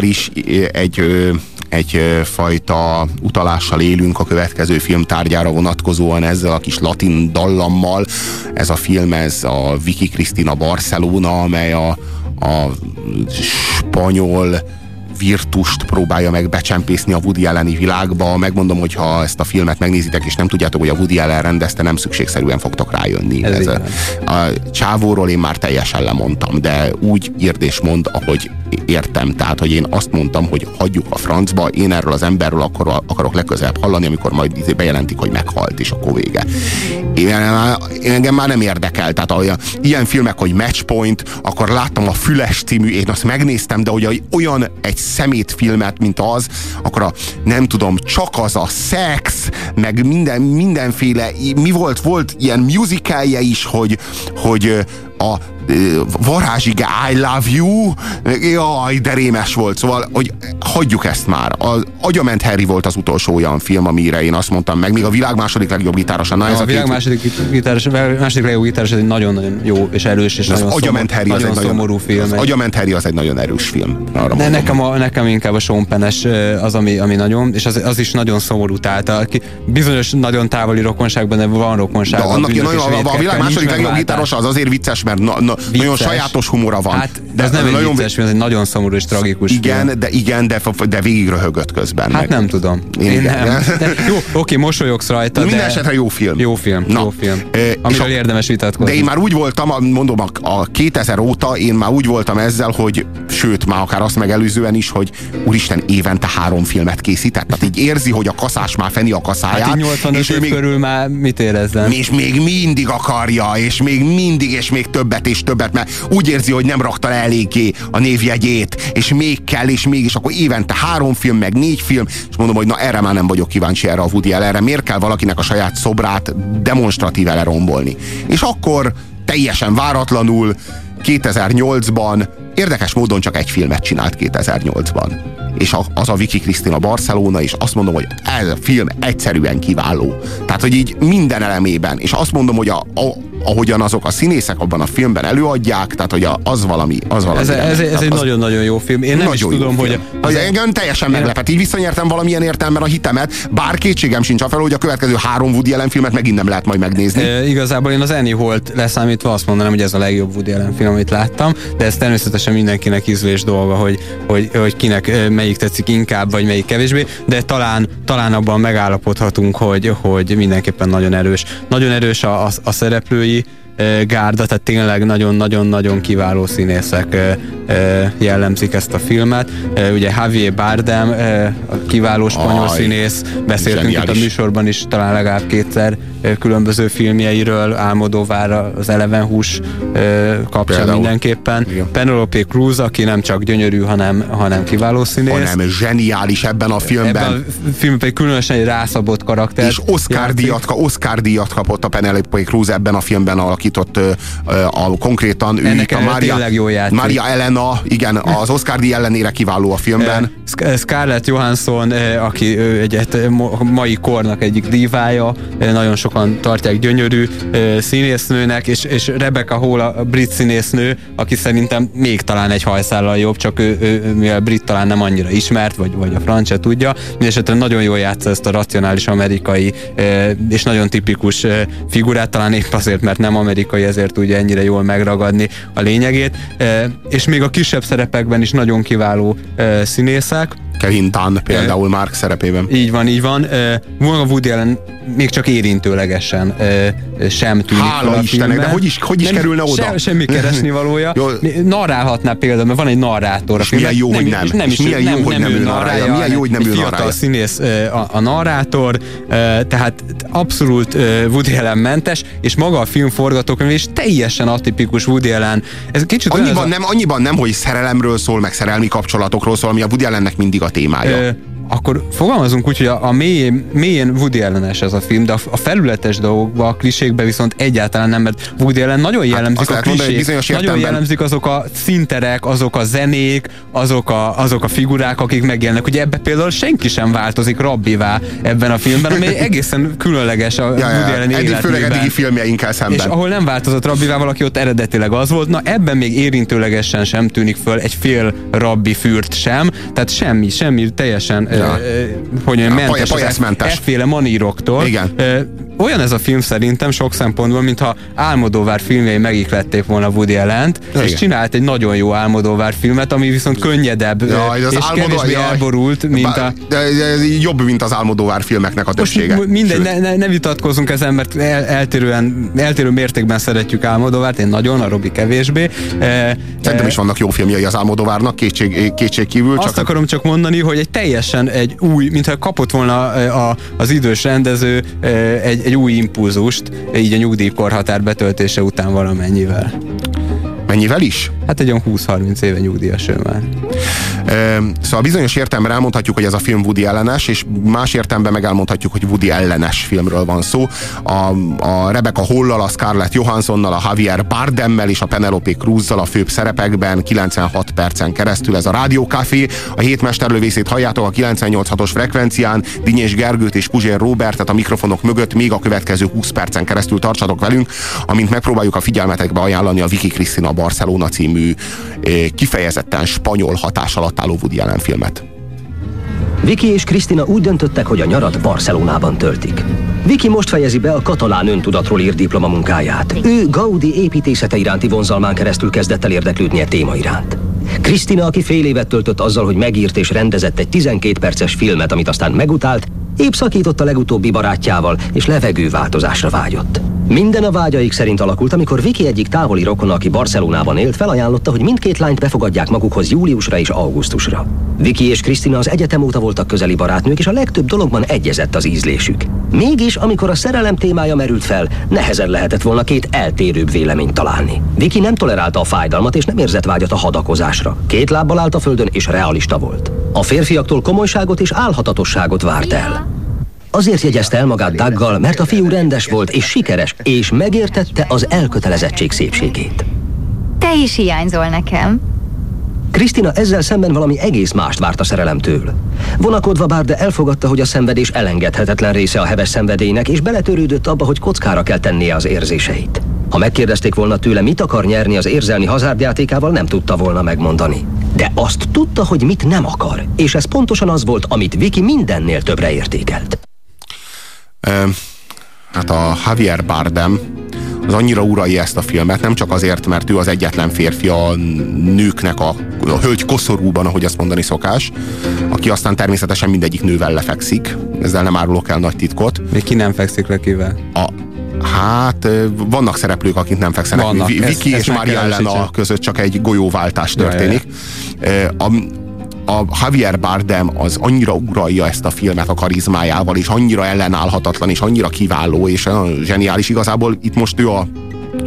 Már is egy egyfajta utalással élünk a következő film tárgyára vonatkozóan ezzel a kis latin dallammal. Ez a film, ez a Vicky Cristina Barcelona, amely a, a spanyol virtust próbálja meg becsempészni a Woody elleni világba. Megmondom, hogy ha ezt a filmet megnézitek, és nem tudjátok, hogy a Woody ellen rendezte, nem szükségszerűen fogtok rájönni. Ez, Ez a, a csávóról én már teljesen lemondtam, de úgy írd és mond, ahogy értem. Tehát, hogy én azt mondtam, hogy hagyjuk a francba, én erről az emberről akkor, akarok legközelebb hallani, amikor majd izé bejelentik, hogy meghalt, és akkor vége. Én, én engem már nem érdekel. Tehát olyan, ilyen filmek, hogy Matchpoint, akkor láttam a Füles című, én azt megnéztem, de hogy olyan egy szemétfilmet, mint az, akkor a, nem tudom, csak az a szex, meg minden, mindenféle, mi volt, volt ilyen musicalje is, hogy, hogy a varázsige I love you, jaj, de rémes volt, szóval, hogy hagyjuk ezt már. Az Agyament Harry volt az utolsó olyan film, amire én azt mondtam meg, még a világ második legjobb gitárosa. Na, ez a, a világ két... második, gitáros, második legjobb gitáros, ez egy nagyon-nagyon jó és erős és az nagyon, Agyament Harry nagyon, az egy szomorú film. Az Agyament Harry az egy nagyon erős film. Arra De nekem, a, nekem inkább a Sean Pennes az, ami, ami nagyon, és az, az is nagyon szomorú, tehát a, bizonyos nagyon távoli rokonságban, de van rokonság. De annak a, nagyon, a, a világ második legjobb gitárosa az azért vicces, mert na, na, vicces. nagyon sajátos humora van. Hát, de ez nem egy nagyon vicces, ez egy nagyon szomorú és tragikus Igen, film. de igen, de, de végig röhögött közben. Hát meg. nem tudom. Én, Én nem. De, jó, oké, mosolyogsz rajta, Minden de... esetre jó film. Jó film, Na. jó film. E, amiről a, érdemes vitatkozni. De én már úgy voltam, mondom, a, a 2000 óta én már úgy voltam ezzel, hogy sőt, már akár azt megelőzően is, hogy úristen, évente három filmet készített. Tehát így érzi, hogy a kaszás már feni a kaszáját. Hát 85 és év még, körül már mit érezzen? És még mindig akarja, és még mindig, és még többet és többet, mert úgy érzi, hogy nem rakta le eléggé a névjegyét, és még kell, és mégis akkor évente három film, meg négy film, és mondom, hogy na erre már nem vagyok kíváncsi erre a Woody erre miért kell valakinek a saját szobrát demonstratíve lerombolni. És akkor teljesen váratlanul 2008-ban érdekes módon csak egy filmet csinált 2008-ban. És az a Vicky Cristina Barcelona, és azt mondom, hogy ez a film egyszerűen kiváló. Tehát, hogy így minden elemében. És azt mondom, hogy a, a ahogyan azok a színészek abban a filmben előadják, tehát hogy az valami. Az valami ez, ez, ez egy nagyon-nagyon jó film. Én nem is tudom, hogy... Az engem teljesen meglepett. Így visszanyertem valamilyen értelemben a hitemet, bár kétségem sincs fel, hogy a következő három Woody Allen filmet megint nem lehet majd megnézni. E, igazából én az Annie Holt leszámítva azt mondanám, hogy ez a legjobb Woody Allen film, amit láttam, de ez természetesen mindenkinek ízlés dolga, hogy, hogy, hogy kinek melyik tetszik inkább, vagy melyik kevésbé, de talán, talán abban megállapodhatunk, hogy, hogy mindenképpen nagyon erős. Nagyon erős a, a, a szereplői, gárda, tehát tényleg nagyon-nagyon-nagyon kiváló színészek jellemzik ezt a filmet. Ugye Javier Bardem, a kiváló spanyol Aj, színész, beszéltünk itt a műsorban is talán legalább kétszer különböző filmjeiről, Álmodóvár az Eleven hús kapcsán Például. mindenképpen. Igen. Penelope Cruz, aki nem csak gyönyörű, hanem, hanem kiváló színész. Hanem zseniális ebben a filmben. Ebben a filmben egy különösen egy rászabott karakter. És Oscar díjat, Oscar díjat kapott a Penelope Cruz ebben a filmben alakított a, a, konkrétan ő Ennek a Maria, jó Maria Elena, igen, az Oscar díj ellenére kiváló a filmben. Scarlett Johansson, aki egy, egy mai kornak egyik dívája, nagyon sok sokan tartják gyönyörű színésznőnek, és, és Rebecca Hall a brit színésznő, aki szerintem még talán egy hajszállal jobb, csak ő, ő, mivel brit talán nem annyira ismert, vagy, vagy a francia tudja, mindesetre nagyon jól játsza ezt a racionális amerikai és nagyon tipikus figurát, talán épp azért, mert nem amerikai, ezért tudja ennyire jól megragadni a lényegét, és még a kisebb szerepekben is nagyon kiváló színészek, Kevin Dunn például uh, Mark szerepében. Így van, így van. Uh, Woody Allen még csak érintőlegesen uh, sem tűnik Hála Istennek, de hogy is, hogy is nem, kerülne oda? Se, semmi keresni valója. Narrálhatná például, mert van egy narrátor filmben. Milyen jó, hogy nem. nem, és milyen jó, hogy nem, ő narrálja. Milyen jó, hogy nem ő narrálja. Fiatal színész a, a narrátor, tehát abszolút Woody Allen mentes, és maga a film forgatókönyv is teljesen atipikus Woody Allen. Ez kicsit annyiban, nem, annyiban nem, hogy szerelemről szól, meg szerelmi kapcsolatokról szól, ami a Woody Allennek mindig a témája. Akkor fogalmazunk úgy, hogy a, a mélyén, mélyén Woody ellenes ez a film, de a, a felületes dolgokba, a klisékbe viszont egyáltalán nem, mert Woody Allen nagyon hát jellemzik hát, a klisék, nagyon értelemben... jellemzik azok a szinterek, azok a zenék, azok a, azok a figurák, akik megjelennek. Ugye ebbe például senki sem változik rabbivá ebben a filmben, ami egészen különleges a ja, Woody Allen eddig, Főleg eddigi filmjeinkkel szemben. És ahol nem változott rabbivá, valaki ott eredetileg az volt, na ebben még érintőlegesen sem tűnik föl egy fél rabbi fürt sem, tehát semmi, semmi teljesen ja. hogy mentes, mentes. efféle maníroktól. Igen. Olyan ez a film szerintem sok szempontból, mintha Álmodóvár filmjei megiklették volna Woody allen és csinált egy nagyon jó Álmodóvár filmet, ami viszont könnyedebb ja, és kevésbé ja, elborult, mint a... De, de, jobb, mint az Álmodóvár filmeknek a többsége. Most mindegy, ne, ne, ne vitatkozunk ezen, mert el, eltérően, eltérő mértékben szeretjük Álmodóvárt, én nagyon, a Robi kevésbé. Szerintem is vannak jó filmjei az Álmodóvárnak, kétség, kétség kívül. Azt csak akarom csak mondani, hogy egy teljesen egy új, mintha kapott volna a, az idős rendező egy, egy új impulzust, így a nyugdíjkorhatár betöltése után valamennyivel. Mennyivel is? Hát egy olyan 20-30 éve nyugdíjas ő már. Szóval bizonyos értelemben elmondhatjuk, hogy ez a film Woody ellenes, és más értelemben meg elmondhatjuk, hogy Woody ellenes filmről van szó. A, a Rebecca Hollal, a Scarlett Johanssonnal, a Javier Bardemmel és a Penelope Cruz-zal a főbb szerepekben 96 percen keresztül ez a Rádiókafé. A hét mesterlövészét halljátok a 98.6-os frekvencián, Dinyés Gergőt és Puzsér Robertet a mikrofonok mögött még a következő 20 percen keresztül tartsatok velünk, amint megpróbáljuk a figyelmetekbe ajánlani a Viki Krisztina Barcelona című kifejezetten spanyol hatás alatt álló Woody Allen filmet. Viki és Krisztina úgy döntöttek, hogy a nyarat Barcelonában töltik. Viki most fejezi be a katalán öntudatról írt diplomamunkáját. Ő Gaudi építészete iránti vonzalmán keresztül kezdett el érdeklődni a téma iránt. Krisztina, aki fél évet töltött azzal, hogy megírt és rendezett egy 12 perces filmet, amit aztán megutált, épp szakított a legutóbbi barátjával, és levegőváltozásra vágyott. Minden a vágyaik szerint alakult, amikor Viki egyik távoli rokona, aki Barcelonában élt, felajánlotta, hogy mindkét lányt befogadják magukhoz júliusra és augusztusra. Viki és Krisztina az egyetem óta voltak közeli barátnők, és a legtöbb dologban egyezett az ízlésük. Mégis, amikor a szerelem témája merült fel, nehezen lehetett volna két eltérőbb véleményt találni. Viki nem tolerálta a fájdalmat, és nem érzett vágyat a hadakozásra. Két lábbal állt a földön, és realista volt. A férfiaktól komolyságot és álhatatosságot várt el. Azért jegyezte el magát Daggal, mert a fiú rendes volt és sikeres, és megértette az elkötelezettség szépségét. Te is hiányzol nekem. Krisztina ezzel szemben valami egész mást várt a szerelemtől. Vonakodva bár, de elfogadta, hogy a szenvedés elengedhetetlen része a heves szenvedélynek, és beletörődött abba, hogy kockára kell tennie az érzéseit. Ha megkérdezték volna tőle, mit akar nyerni az érzelmi hazárdjátékával, nem tudta volna megmondani. De azt tudta, hogy mit nem akar, és ez pontosan az volt, amit Viki mindennél többre értékelt hát a Javier Bardem az annyira uralja ezt a filmet, nem csak azért, mert ő az egyetlen férfi a nőknek a, a hölgy koszorúban, ahogy azt mondani szokás, aki aztán természetesen mindegyik nővel lefekszik, ezzel nem árulok el nagy titkot. Még ki nem fekszik le kivel? A, Hát vannak szereplők, akik nem fekszenek. Vannak. Viki és Maria Elena között csak egy golyóváltás történik. Ja, ja. A, Javier Bardem az annyira uralja ezt a filmet a karizmájával, és annyira ellenállhatatlan, és annyira kiváló, és zseniális. Igazából itt most ő a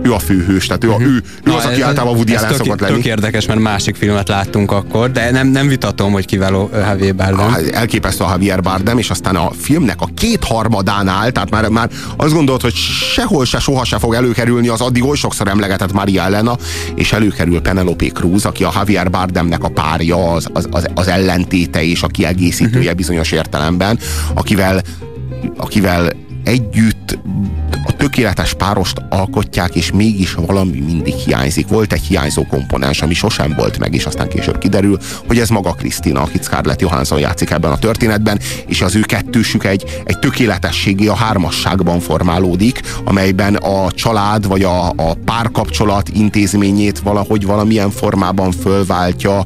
ő a főhős, tehát ő, mhm. ő, ő Na, az, aki ez, általában Woody Allen szokott lenni. Tök érdekes, mert másik filmet láttunk akkor, de nem, nem vitatom, hogy kiváló Javier Bardem. Ah, elképesztő a Javier Bardem, és aztán a filmnek a kétharmadánál, tehát már, már azt gondolt, hogy sehol se, soha se fog előkerülni az addig oly sokszor emlegetett Maria Elena, és előkerül Penelope Cruz, aki a Javier Bardemnek a párja, az, az, az, az ellentéte és a kiegészítője uh-huh. bizonyos értelemben, akivel akivel együtt tökéletes párost alkotják, és mégis valami mindig hiányzik. Volt egy hiányzó komponens, ami sosem volt meg, és aztán később kiderül, hogy ez maga Krisztina, akit Scarlett Johansson játszik ebben a történetben, és az ő kettősük egy, egy tökéletességi a hármasságban formálódik, amelyben a család vagy a, a párkapcsolat intézményét valahogy valamilyen formában fölváltja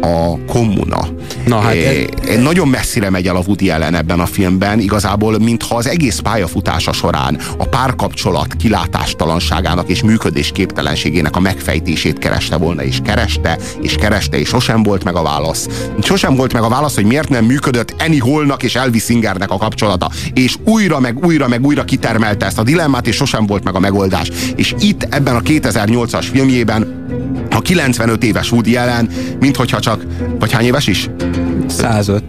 a kommuna. Na, hát é, nagyon messzire megy el a Woody Allen ebben a filmben, igazából mintha az egész pályafutása során a párkapcsolat kilátástalanságának és működés képtelenségének a megfejtését kereste volna, és kereste, és kereste, és sosem volt meg a válasz. Sosem volt meg a válasz, hogy miért nem működött Annie Hallnak és Elvis Singernek a kapcsolata. És újra, meg újra, meg újra kitermelte ezt a dilemmát, és sosem volt meg a megoldás. És itt ebben a 2008-as filmjében a 95 éves Woody Allen, mint hogyha csak, vagy hány éves is? 105.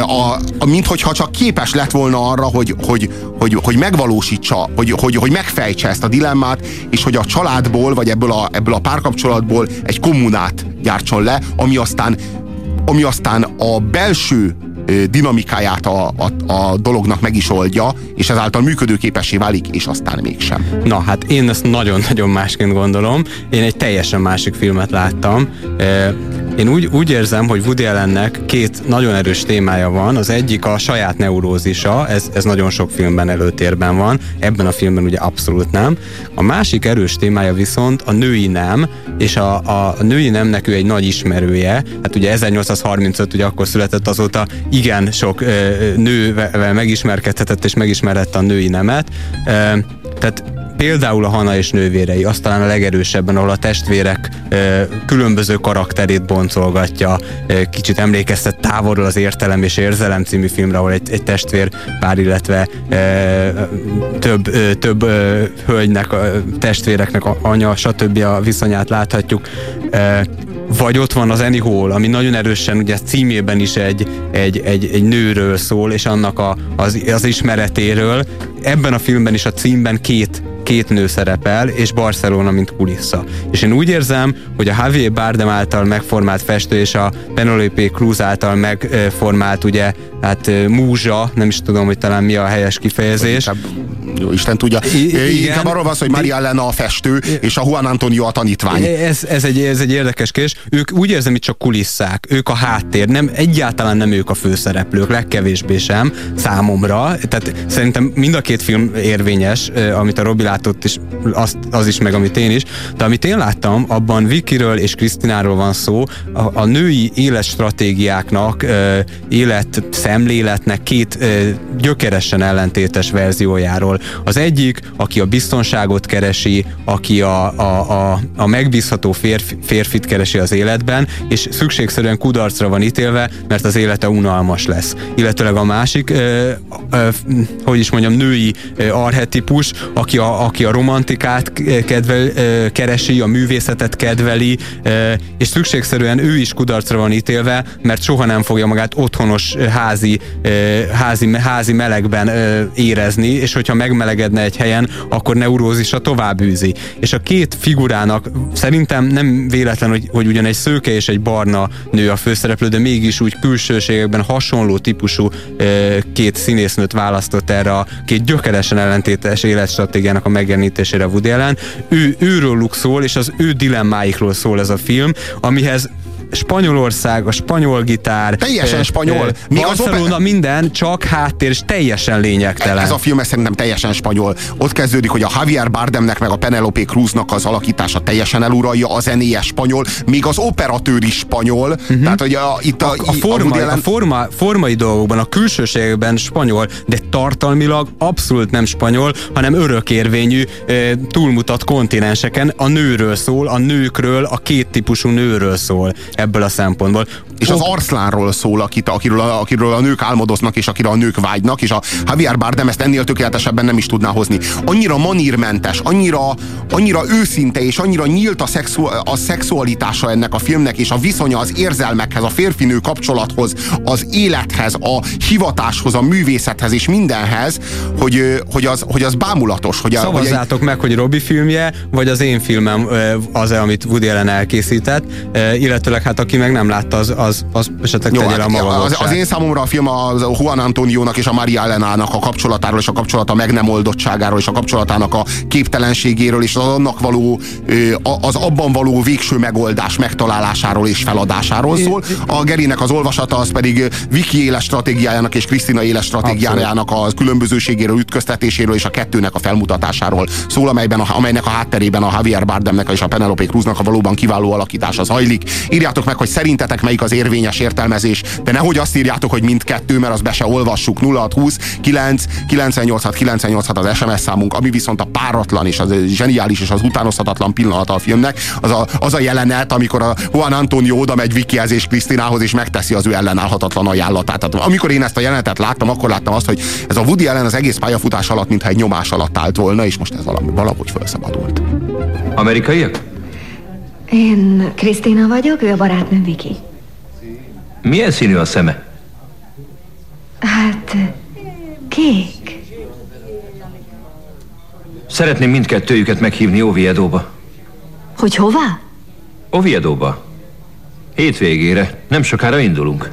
A, a, mint hogyha csak képes lett volna arra, hogy, hogy, hogy, hogy megvalósítsa, hogy, hogy, hogy megfejtse ezt a dilemmát, és hogy a családból, vagy ebből a, ebből a párkapcsolatból egy kommunát gyártson le, ami aztán, ami aztán a belső dinamikáját a, a, a dolognak meg is oldja, és ezáltal működőképessé válik, és aztán mégsem. Na, hát én ezt nagyon-nagyon másként gondolom. Én egy teljesen másik filmet láttam. Én úgy, úgy érzem, hogy Woody Allennek két nagyon erős témája van. Az egyik a saját neurózisa, ez, ez nagyon sok filmben előtérben van, ebben a filmben ugye abszolút nem. A másik erős témája viszont a női nem, és a, a, női nemnek ő egy nagy ismerője. Hát ugye 1835, ugye akkor született azóta igen sok ö, nővel megismerkedhetett és megismerhette a női nemet. Ö, tehát például a Hana és nővérei, azt talán a legerősebben, ahol a testvérek különböző karakterét boncolgatja, kicsit emlékeztet távolról az Értelem és Érzelem című filmre, ahol egy, egy testvér pár, illetve több, több hölgynek, testvéreknek a anya, stb. a viszonyát láthatjuk. Vagy ott van az Annie Hall, ami nagyon erősen ugye címében is egy, egy, egy, egy nőről szól, és annak a, az, az ismeretéről. Ebben a filmben is a címben két két nő szerepel, és Barcelona, mint kulissza. És én úgy érzem, hogy a Javier Bardem által megformált festő és a Penelope Cruz által megformált, ugye, hát múzsa, nem is tudom, hogy talán mi a helyes kifejezés. Jó, Isten tudja. I- Inkább arról van hogy Maria Elena a festő, és a Juan Antonio a tanítvány. Ez, ez, egy, ez egy érdekes kérdés. Ők úgy érzem, hogy csak kulisszák, ők a háttér, nem, egyáltalán nem ők a főszereplők, legkevésbé sem számomra. Tehát szerintem mind a két film érvényes, amit a Robi látott, és az, az is meg, amit én is. De amit én láttam, abban Vikiről és Krisztináról van szó, a, a női életstratégiáknak, élet szemléletnek két gyökeresen ellentétes verziójáról. Az egyik, aki a biztonságot keresi, aki a, a, a, a megbízható férfi, férfit keresi az életben, és szükségszerűen kudarcra van ítélve, mert az élete unalmas lesz. Illetőleg a másik, ö, ö, hogy is mondjam, női ö, arhetipus, aki a, aki a romantikát kedvel, keresi, a művészetet kedveli, és szükségszerűen ő is kudarcra van ítélve, mert soha nem fogja magát otthonos házi, házi, házi melegben érezni, és hogyha megmelegedne egy helyen, akkor neurózisa tovább űzi. És a két figurának szerintem nem véletlen, hogy, hogy ugyan egy szőke és egy barna nő a főszereplő, de mégis úgy külsőségekben hasonló típusú két színésznőt választott erre a két gyökeresen ellentétes életstratégiának a megjelenítésére Woody Allen. Ő, őrőlük szól, és az ő dilemmáikról szól ez a film, amihez Spanyolország, a spanyol gitár. Teljesen spanyol. Még Barcelona az minden, csak háttér, és teljesen lényegtelen. Ez a film szerintem teljesen spanyol. Ott kezdődik, hogy a Javier Bardemnek meg a Penelope Cruznak az alakítása teljesen eluralja, a zenéje spanyol, még az operatőr is spanyol. Uh-huh. Tehát, hogy a, itt a, a, a, forma, a, ellen... a forma, formai dolgokban, a külsőségben spanyol, de tartalmilag abszolút nem spanyol, hanem örökérvényű, túlmutat kontinenseken. A nőről szól, a nőkről, a két típusú nőről szól ebből a szempontból. És az arszlánról szól, akit, akiről, a, akiről a nők álmodoznak, és akire a nők vágynak, és a Javier Bardem ezt ennél tökéletesebben nem is tudná hozni. Annyira manírmentes, annyira, annyira őszinte, és annyira nyílt a, szexu, a szexualitása ennek a filmnek, és a viszonya az érzelmekhez, a férfinő kapcsolathoz, az élethez, a hivatáshoz, a művészethez és mindenhez, hogy, hogy, az, hogy az bámulatos. Hogy Szavazzátok hogy meg, hogy Robi filmje, vagy az én filmem az-e, amit Woody Allen elkészített, illetőleg hát aki meg nem látta, az, az, az esetleg Jó, hát, maga az, az én számomra a film a Juan Antoniónak és a Maria Elenának a kapcsolatáról, és a kapcsolata meg nem oldottságáról, és a kapcsolatának a képtelenségéről, és az annak való, az abban való végső megoldás megtalálásáról és feladásáról szól. A Gerinek az olvasata az pedig Viki éles stratégiájának és Krisztina éles stratégiájának a különbözőségéről, ütköztetéséről és a kettőnek a felmutatásáról szól, amelyben a, amelynek a hátterében a Javier Bardemnek és a Penelope Cruznak a valóban kiváló alakítása zajlik. Írjátok meg, hogy szerintetek melyik az érvényes értelmezés, de nehogy azt írjátok, hogy mindkettő, mert azt be se olvassuk. 0620 9 986 986 az SMS számunk, ami viszont a páratlan és az zseniális és az utánozhatatlan pillanata a filmnek, az a, az a jelenet, amikor a Juan Antonio oda megy Vikihez és Krisztinához, és megteszi az ő ellenállhatatlan ajánlatát. Tehát amikor én ezt a jelenetet láttam, akkor láttam azt, hogy ez a Woody ellen az egész pályafutás alatt, mintha egy nyomás alatt állt volna, és most ez valami, valahogy felszabadult. Amerikaiak? Én Krisztina vagyok, ő a barátnőm Viki. Milyen színű a szeme? Hát, kék. Szeretném mindkettőjüket meghívni Oviedóba. Hogy hová? Oviedóba. Hétvégére. Nem sokára indulunk.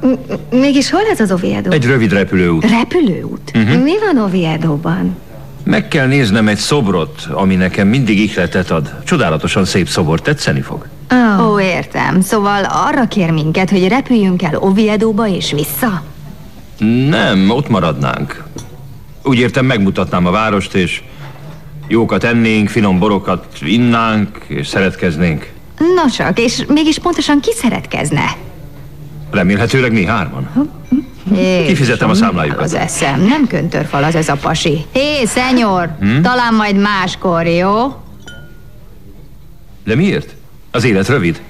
M- mégis hol ez az Oviedo? Egy rövid repülőút. Repülőút? Uh-huh. Mi van Oviedóban? Meg kell néznem egy szobrot, ami nekem mindig ihletet ad. Csodálatosan szép szobor, tetszeni fog. Ó, oh, értem. Szóval arra kér minket, hogy repüljünk el Oviedóba és vissza? Nem, ott maradnánk. Úgy értem, megmutatnám a várost, és jókat ennénk, finom borokat innánk, és szeretkeznénk. No csak, és mégis pontosan ki szeretkezne? Remélhetőleg mi hárman. Kifizetem a számlájukat. Az eszem, nem köntörfal az ez a pasi. Hé, szenyor, hm? talán majd máskor, jó? De miért? Az élet rövid.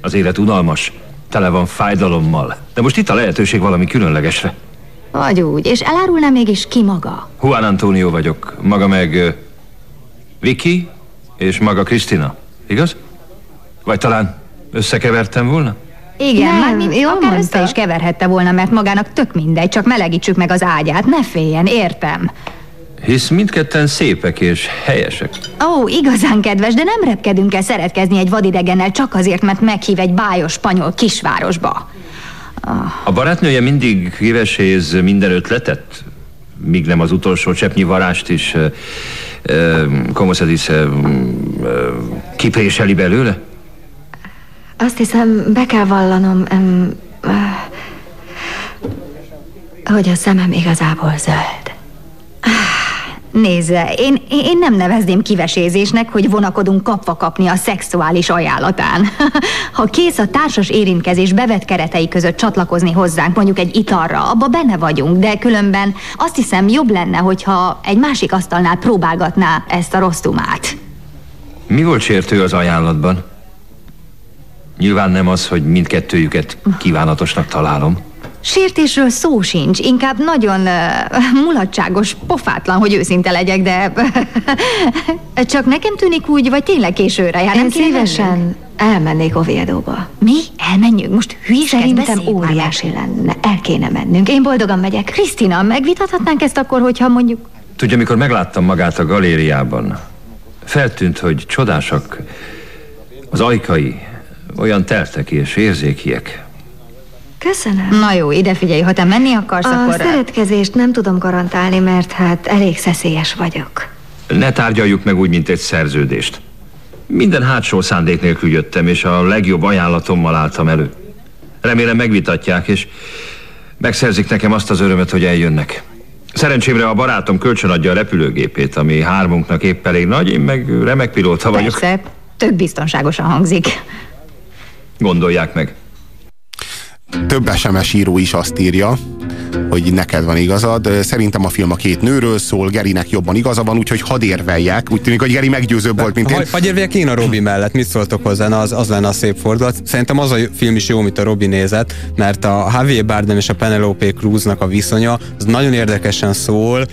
Az élet unalmas. Tele van fájdalommal. De most itt a lehetőség valami különlegesre. Vagy úgy, és elárulná mégis ki maga? Juan Antonio vagyok. Maga meg... Uh, Vicky és maga Krisztina. Igaz? Vagy talán összekevertem volna? Igen, nem, már mint akár mondta. össze is keverhette volna, mert magának tök mindegy, csak melegítsük meg az ágyát, ne féljen, értem. Hisz mindketten szépek és helyesek. Ó, igazán kedves, de nem repkedünk el szeretkezni egy vadidegennel csak azért, mert meghív egy bájos spanyol kisvárosba. A barátnője mindig kiveséz minden ötletet, míg nem az utolsó cseppnyi varást is, como se dice, kipréseli belőle? Azt hiszem, be kell vallanom, em, hogy a szemem igazából zöld. Nézze, én, én nem nevezném kivesézésnek, hogy vonakodunk kapva kapni a szexuális ajánlatán. Ha kész a társas érintkezés bevet keretei között csatlakozni hozzánk, mondjuk egy italra, abba benne vagyunk, de különben azt hiszem jobb lenne, hogyha egy másik asztalnál próbálgatná ezt a rosszumát. Mi volt sértő az ajánlatban? Nyilván nem az, hogy mindkettőjüket kívánatosnak találom. Sértésről szó sincs, inkább nagyon uh, mulatságos, pofátlan, hogy őszinte legyek, de csak nekem tűnik úgy, vagy tényleg későre jár. Nem szívesen mennünk? elmennék Oviedóba. Mi? Elmenjünk? Most hülyeskedsz Szerintem óriási lenne. El kéne mennünk. Én boldogan megyek. Krisztina, megvitathatnánk ezt akkor, hogyha mondjuk... Tudja, amikor megláttam magát a galériában, feltűnt, hogy csodásak az ajkai, olyan teltek és érzékiek. Köszönöm. Na jó, ide figyelj, ha te menni akarsz, a akkor... A szeretkezést nem tudom garantálni, mert hát elég szeszélyes vagyok. Ne tárgyaljuk meg úgy, mint egy szerződést. Minden hátsó szándék nélkül jöttem, és a legjobb ajánlatommal álltam elő. Remélem megvitatják, és megszerzik nekem azt az örömet, hogy eljönnek. Szerencsémre a barátom kölcsön adja a repülőgépét, ami hármunknak épp elég nagy, én meg remek pilóta vagyok. Persze, tök biztonságosan hangzik. Gondolják meg. Több SMS író is azt írja, hogy neked van igazad. Szerintem a film a két nőről szól, Gerinek jobban igaza van, úgyhogy hadd érveljek. Úgy tűnik, hogy Geri meggyőzőbb volt, mint én. Hadd érveljek én a Robi mellett, mit szóltok hozzá, Na, az, az lenne a szép fordulat. Szerintem az a film is jó, amit a Robi nézett, mert a Javier Bardem és a Penelope Cruznak a viszonya, az nagyon érdekesen szól,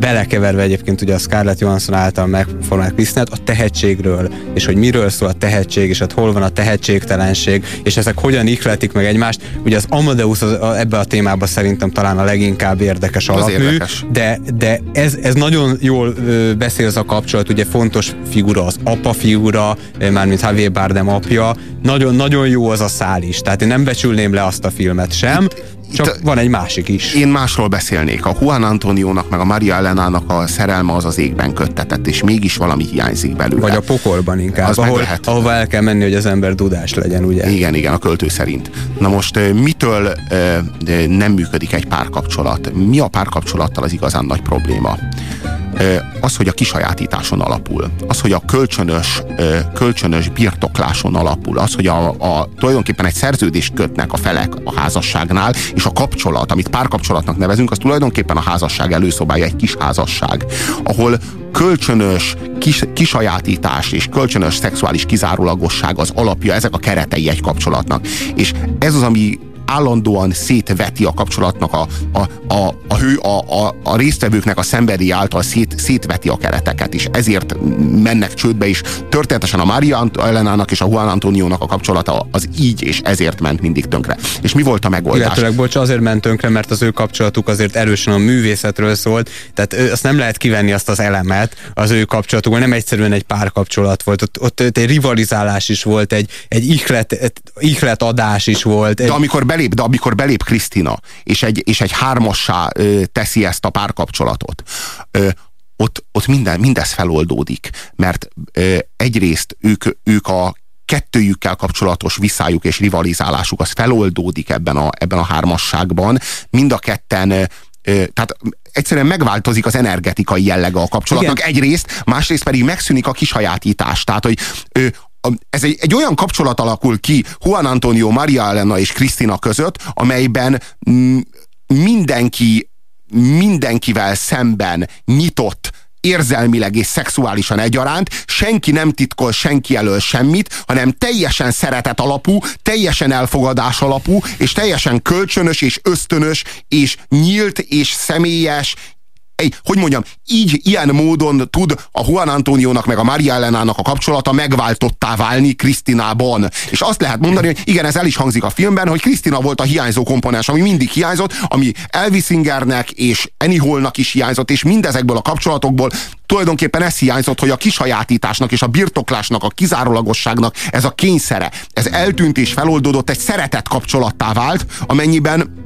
belekeverve egyébként ugye a Scarlett Johansson által megformált Krisztinát, a tehetségről, és hogy miről szól a tehetség, és hogy hol van a tehetségtelenség, és ezek hogyan ihletik meg egymást. Ugye az Amadeus az, a, ebbe a témába szerintem talán a leginkább érdekes alapmű, érdekes. de, de ez, ez nagyon jól beszél az a kapcsolat, ugye fontos figura az apa figura, mármint Javier Bardem apja, nagyon-nagyon jó az a szál is, tehát én nem becsülném le azt a filmet sem, csak Itt, van egy másik is. Én másról beszélnék. A Juan Antoniónak meg a Maria Elenának a szerelme az az égben köttetett, és mégis valami hiányzik belőle. Vagy a pokolban inkább, az ahol, ahova el kell menni, hogy az ember dudás legyen, ugye? Igen, igen, a költő szerint. Na most mitől nem működik egy párkapcsolat? Mi a párkapcsolattal az igazán nagy probléma? Az, hogy a kisajátításon alapul, az, hogy a kölcsönös, kölcsönös birtokláson alapul, az, hogy a, a, tulajdonképpen egy szerződést kötnek a felek a házasságnál, és a kapcsolat, amit párkapcsolatnak nevezünk, az tulajdonképpen a házasság előszobája, egy kis házasság, ahol kölcsönös kis, kisajátítás és kölcsönös szexuális kizárólagosság az alapja, ezek a keretei egy kapcsolatnak. És ez az, ami állandóan szétveti a kapcsolatnak a, a, a, a, hő, a, a, a résztvevőknek a szenvedély által szét, szétveti a kereteket, és ezért mennek csődbe is. Történetesen a Mária Elenának és a Juan Antoniónak a kapcsolata az így és ezért ment mindig tönkre. És mi volt a megoldás? Illetőleg, bocs, azért ment tönkre, mert az ő kapcsolatuk azért erősen a művészetről szólt, tehát azt nem lehet kivenni azt az elemet az ő kapcsolatukból, nem egyszerűen egy párkapcsolat volt, ott, ott, ott egy rivalizálás is volt, egy, egy ihlet, ihlet adás is volt. Egy... De amikor belép, de amikor belép Krisztina, és egy, és egy hármassá ö, teszi ezt a párkapcsolatot, ö, ott, ott minden, mindez feloldódik, mert ö, egyrészt ők, ők a kettőjükkel kapcsolatos viszájuk és rivalizálásuk az feloldódik ebben a, ebben a hármasságban. Mind a ketten ö, tehát egyszerűen megváltozik az energetikai jellege a kapcsolatnak Igen. egyrészt, másrészt pedig megszűnik a kisajátítás. Tehát, hogy ö, ez egy, egy olyan kapcsolat alakul ki Juan Antonio, Maria Elena és Krisztina között, amelyben mindenki mindenkivel szemben nyitott, érzelmileg és szexuálisan egyaránt, senki nem titkol senki elől semmit, hanem teljesen szeretet alapú, teljesen elfogadás alapú, és teljesen kölcsönös és ösztönös, és nyílt és személyes, egy, hogy mondjam, így, ilyen módon tud a Juan Antonionak meg a Maria Elenának a kapcsolata megváltottá válni Krisztinában. És azt lehet mondani, hogy igen, ez el is hangzik a filmben, hogy Krisztina volt a hiányzó komponens, ami mindig hiányzott, ami Elvis Singernek és Annie Hallnak is hiányzott, és mindezekből a kapcsolatokból tulajdonképpen ez hiányzott, hogy a kisajátításnak és a birtoklásnak, a kizárólagosságnak ez a kényszere, ez eltűnt és feloldódott, egy szeretet kapcsolattá vált, amennyiben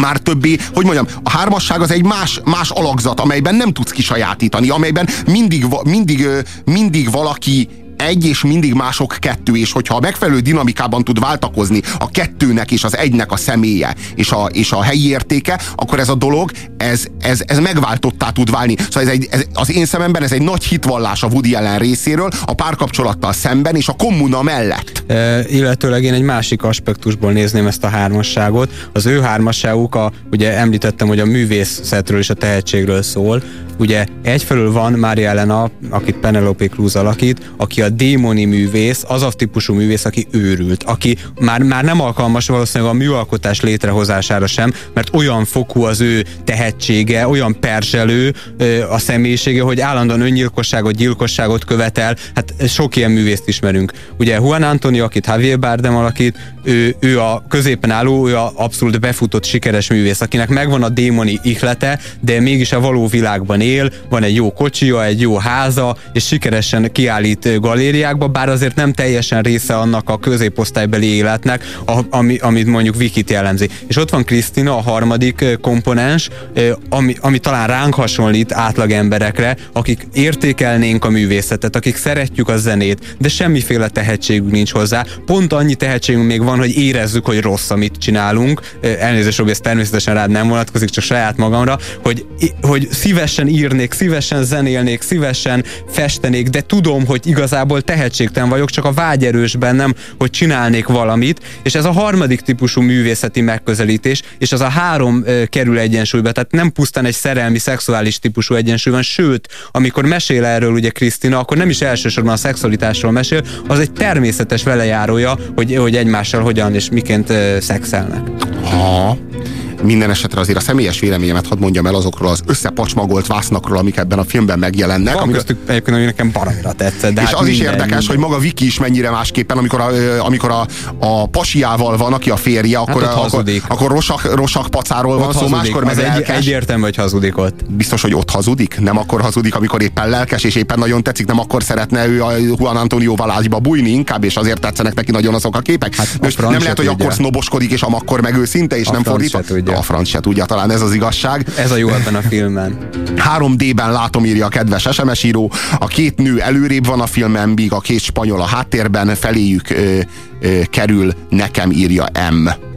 már többé, hogy mondjam, a hármasság az egy más, más alakzat, amelyben nem tudsz kisajátítani, amelyben mindig, mindig, mindig valaki egy és mindig mások kettő, és hogyha a megfelelő dinamikában tud váltakozni a kettőnek és az egynek a személye és a, és a helyi értéke, akkor ez a dolog, ez, ez, ez megváltottá tud válni. Szóval ez egy, ez, az én szememben ez egy nagy hitvallás a Woody Allen részéről, a párkapcsolattal szemben és a kommuna mellett. E, illetőleg én egy másik aspektusból nézném ezt a hármasságot. Az ő hármasságuk, a, ugye említettem, hogy a művészetről és a tehetségről szól. Ugye egyfelől van Mária Elena, akit Penelope Cruz alakít, aki a démoni művész, az a típusú művész, aki őrült, aki már, már nem alkalmas valószínűleg a műalkotás létrehozására sem, mert olyan fokú az ő tehetsége, olyan perzselő a személyisége, hogy állandóan öngyilkosságot, gyilkosságot követel. Hát sok ilyen művészt ismerünk. Ugye Juan Antonio, akit Javier Bardem alakít, ő, ő a középen álló, ő a abszolút befutott sikeres művész, akinek megvan a démoni ihlete, de mégis a való világban él, van egy jó kocsija, egy jó háza, és sikeresen kiállít galériákba, bár azért nem teljesen része annak a középosztálybeli életnek, a, ami, amit mondjuk Vikit jellemzi. És ott van Krisztina, a harmadik komponens, ami, ami talán ránk hasonlít átlag emberekre, akik értékelnénk a művészetet, akik szeretjük a zenét, de semmiféle tehetségünk nincs hozzá. Pont annyi tehetségünk még van, hogy érezzük, hogy rossz, amit csinálunk. Elnézést, Robi, ez természetesen rád nem vonatkozik, csak saját magamra, hogy, hogy szívesen írnék, szívesen zenélnék, szívesen festenék, de tudom, hogy igazából tehetségtelen vagyok, csak a vágy erős bennem, hogy csinálnék valamit, és ez a harmadik típusú művészeti megközelítés, és az a három e, kerül egyensúlyba, tehát nem pusztán egy szerelmi, szexuális típusú egyensúly van, sőt, amikor mesél erről ugye Krisztina, akkor nem is elsősorban a szexualitásról mesél, az egy természetes velejárója, hogy, hogy egymással hogyan és miként e, szexelnek. Ha minden esetre azért a személyes véleményemet hadd mondjam el azokról az összepacsmagolt vásznakról, amik ebben a filmben megjelennek. Van amikor... köztük egyébként, ami nekem baromira tetszett. De és hát az minden, is érdekes, minden. hogy maga Viki is mennyire másképpen, amikor a, amikor a, a pasiával van, aki a férje, akkor, hát akkor, akkor rosak, rosak pacáról van szó, máskor meg egy, Egyértelmű, hogy hazudik ott. Biztos, hogy ott hazudik? Nem akkor hazudik, amikor éppen lelkes, és éppen nagyon tetszik, nem akkor szeretne ő a Juan Antonio ágyba bújni inkább, és azért tetszenek neki nagyon azok a képek. Hát Most nem lehet, hogy akkor sznoboskodik, és akkor meg őszinte, és a nem fordítva. A franc se tudja, talán ez az igazság. Ez a jó ebben a filmben. 3D-ben látom, írja a kedves SMS író. A két nő előrébb van a filmen, míg a két spanyol a háttérben, feléjük ö, ö, kerül, nekem írja M.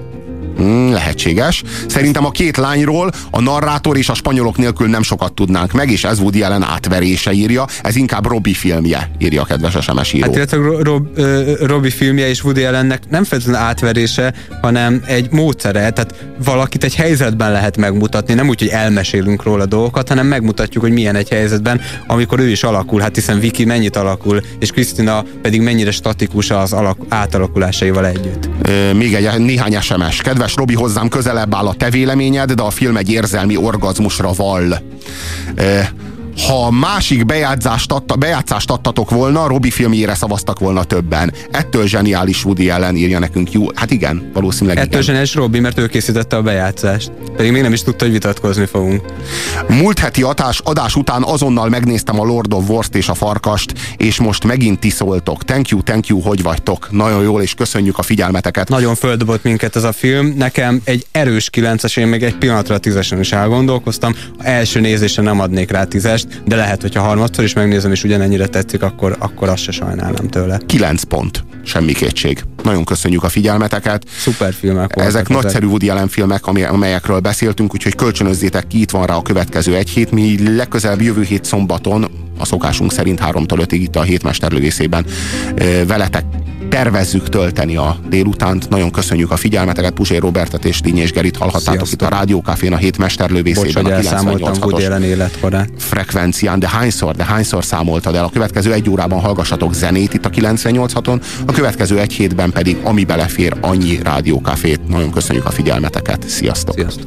Mm, lehetséges. Szerintem a két lányról a narrátor és a spanyolok nélkül nem sokat tudnánk meg, és ez Woody Allen átverése írja. Ez inkább Robi filmje, írja a kedves SMS író. Hát illetve Rob, Robi filmje és Woody Allennek nem feltétlenül átverése, hanem egy módszere. Tehát valakit egy helyzetben lehet megmutatni, nem úgy, hogy elmesélünk róla dolgokat, hanem megmutatjuk, hogy milyen egy helyzetben, amikor ő is alakul. Hát hiszen Viki mennyit alakul, és Krisztina pedig mennyire statikus az alak, átalakulásaival együtt. Még egy néhány SMS. Kedves Robi, hozzám közelebb áll a te véleményed, de a film egy érzelmi orgazmusra vall ha másik bejátszást, adta, bejátszást adtatok volna, Robi filmjére szavaztak volna többen. Ettől zseniális Woody ellen írja nekünk jó. Hát igen, valószínűleg Ettől igen. zseniális Robi, mert ő készítette a bejátszást. Pedig még nem is tudta, hogy vitatkozni fogunk. Múlt heti adás, adás után azonnal megnéztem a Lord of Wars-t és a Farkast, és most megint ti szóltok. Thank you, thank you, hogy vagytok. Nagyon jól, és köszönjük a figyelmeteket. Nagyon földobott minket ez a film. Nekem egy erős kilences, én még egy pillanatra a tízesen is elgondolkoztam. Első nézésre nem adnék rá de lehet, hogyha harmadszor is megnézem, és ugyanennyire tetszik, akkor, akkor azt se sajnálnám tőle. 9 pont. Semmi kétség. Nagyon köszönjük a figyelmeteket. Szuper filmek voltak. Ezek nagyszerű Woody Allen filmek, amelyekről beszéltünk, úgyhogy kölcsönözzétek ki, itt van rá a következő egy hét. Mi legközelebb jövő hét szombaton, a szokásunk szerint 3-tól 5-ig itt a hétmesterlövészében veletek tervezzük tölteni a délutánt. Nagyon köszönjük a figyelmeteket. Puzsér Robertet és Dínyés Gerit hallhattátok Sziasztok. itt a Rádiókafén a hét mesterlövészében. Bocs, a 98 életkorát. Frekvencián, de hányszor, de hányszor számoltad el? A következő egy órában hallgassatok zenét itt a 98-on, a következő egy hétben pedig ami belefér, annyi Rádiókafét. Nagyon köszönjük a figyelmeteket. Sziasztok! Sziasztok.